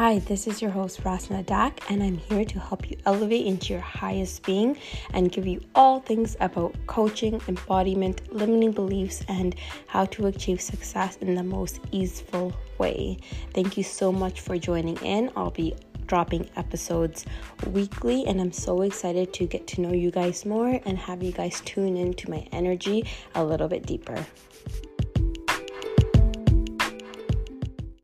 Hi, this is your host Rasna Dak, and I'm here to help you elevate into your highest being and give you all things about coaching, embodiment, limiting beliefs, and how to achieve success in the most easeful way. Thank you so much for joining in. I'll be dropping episodes weekly, and I'm so excited to get to know you guys more and have you guys tune into my energy a little bit deeper.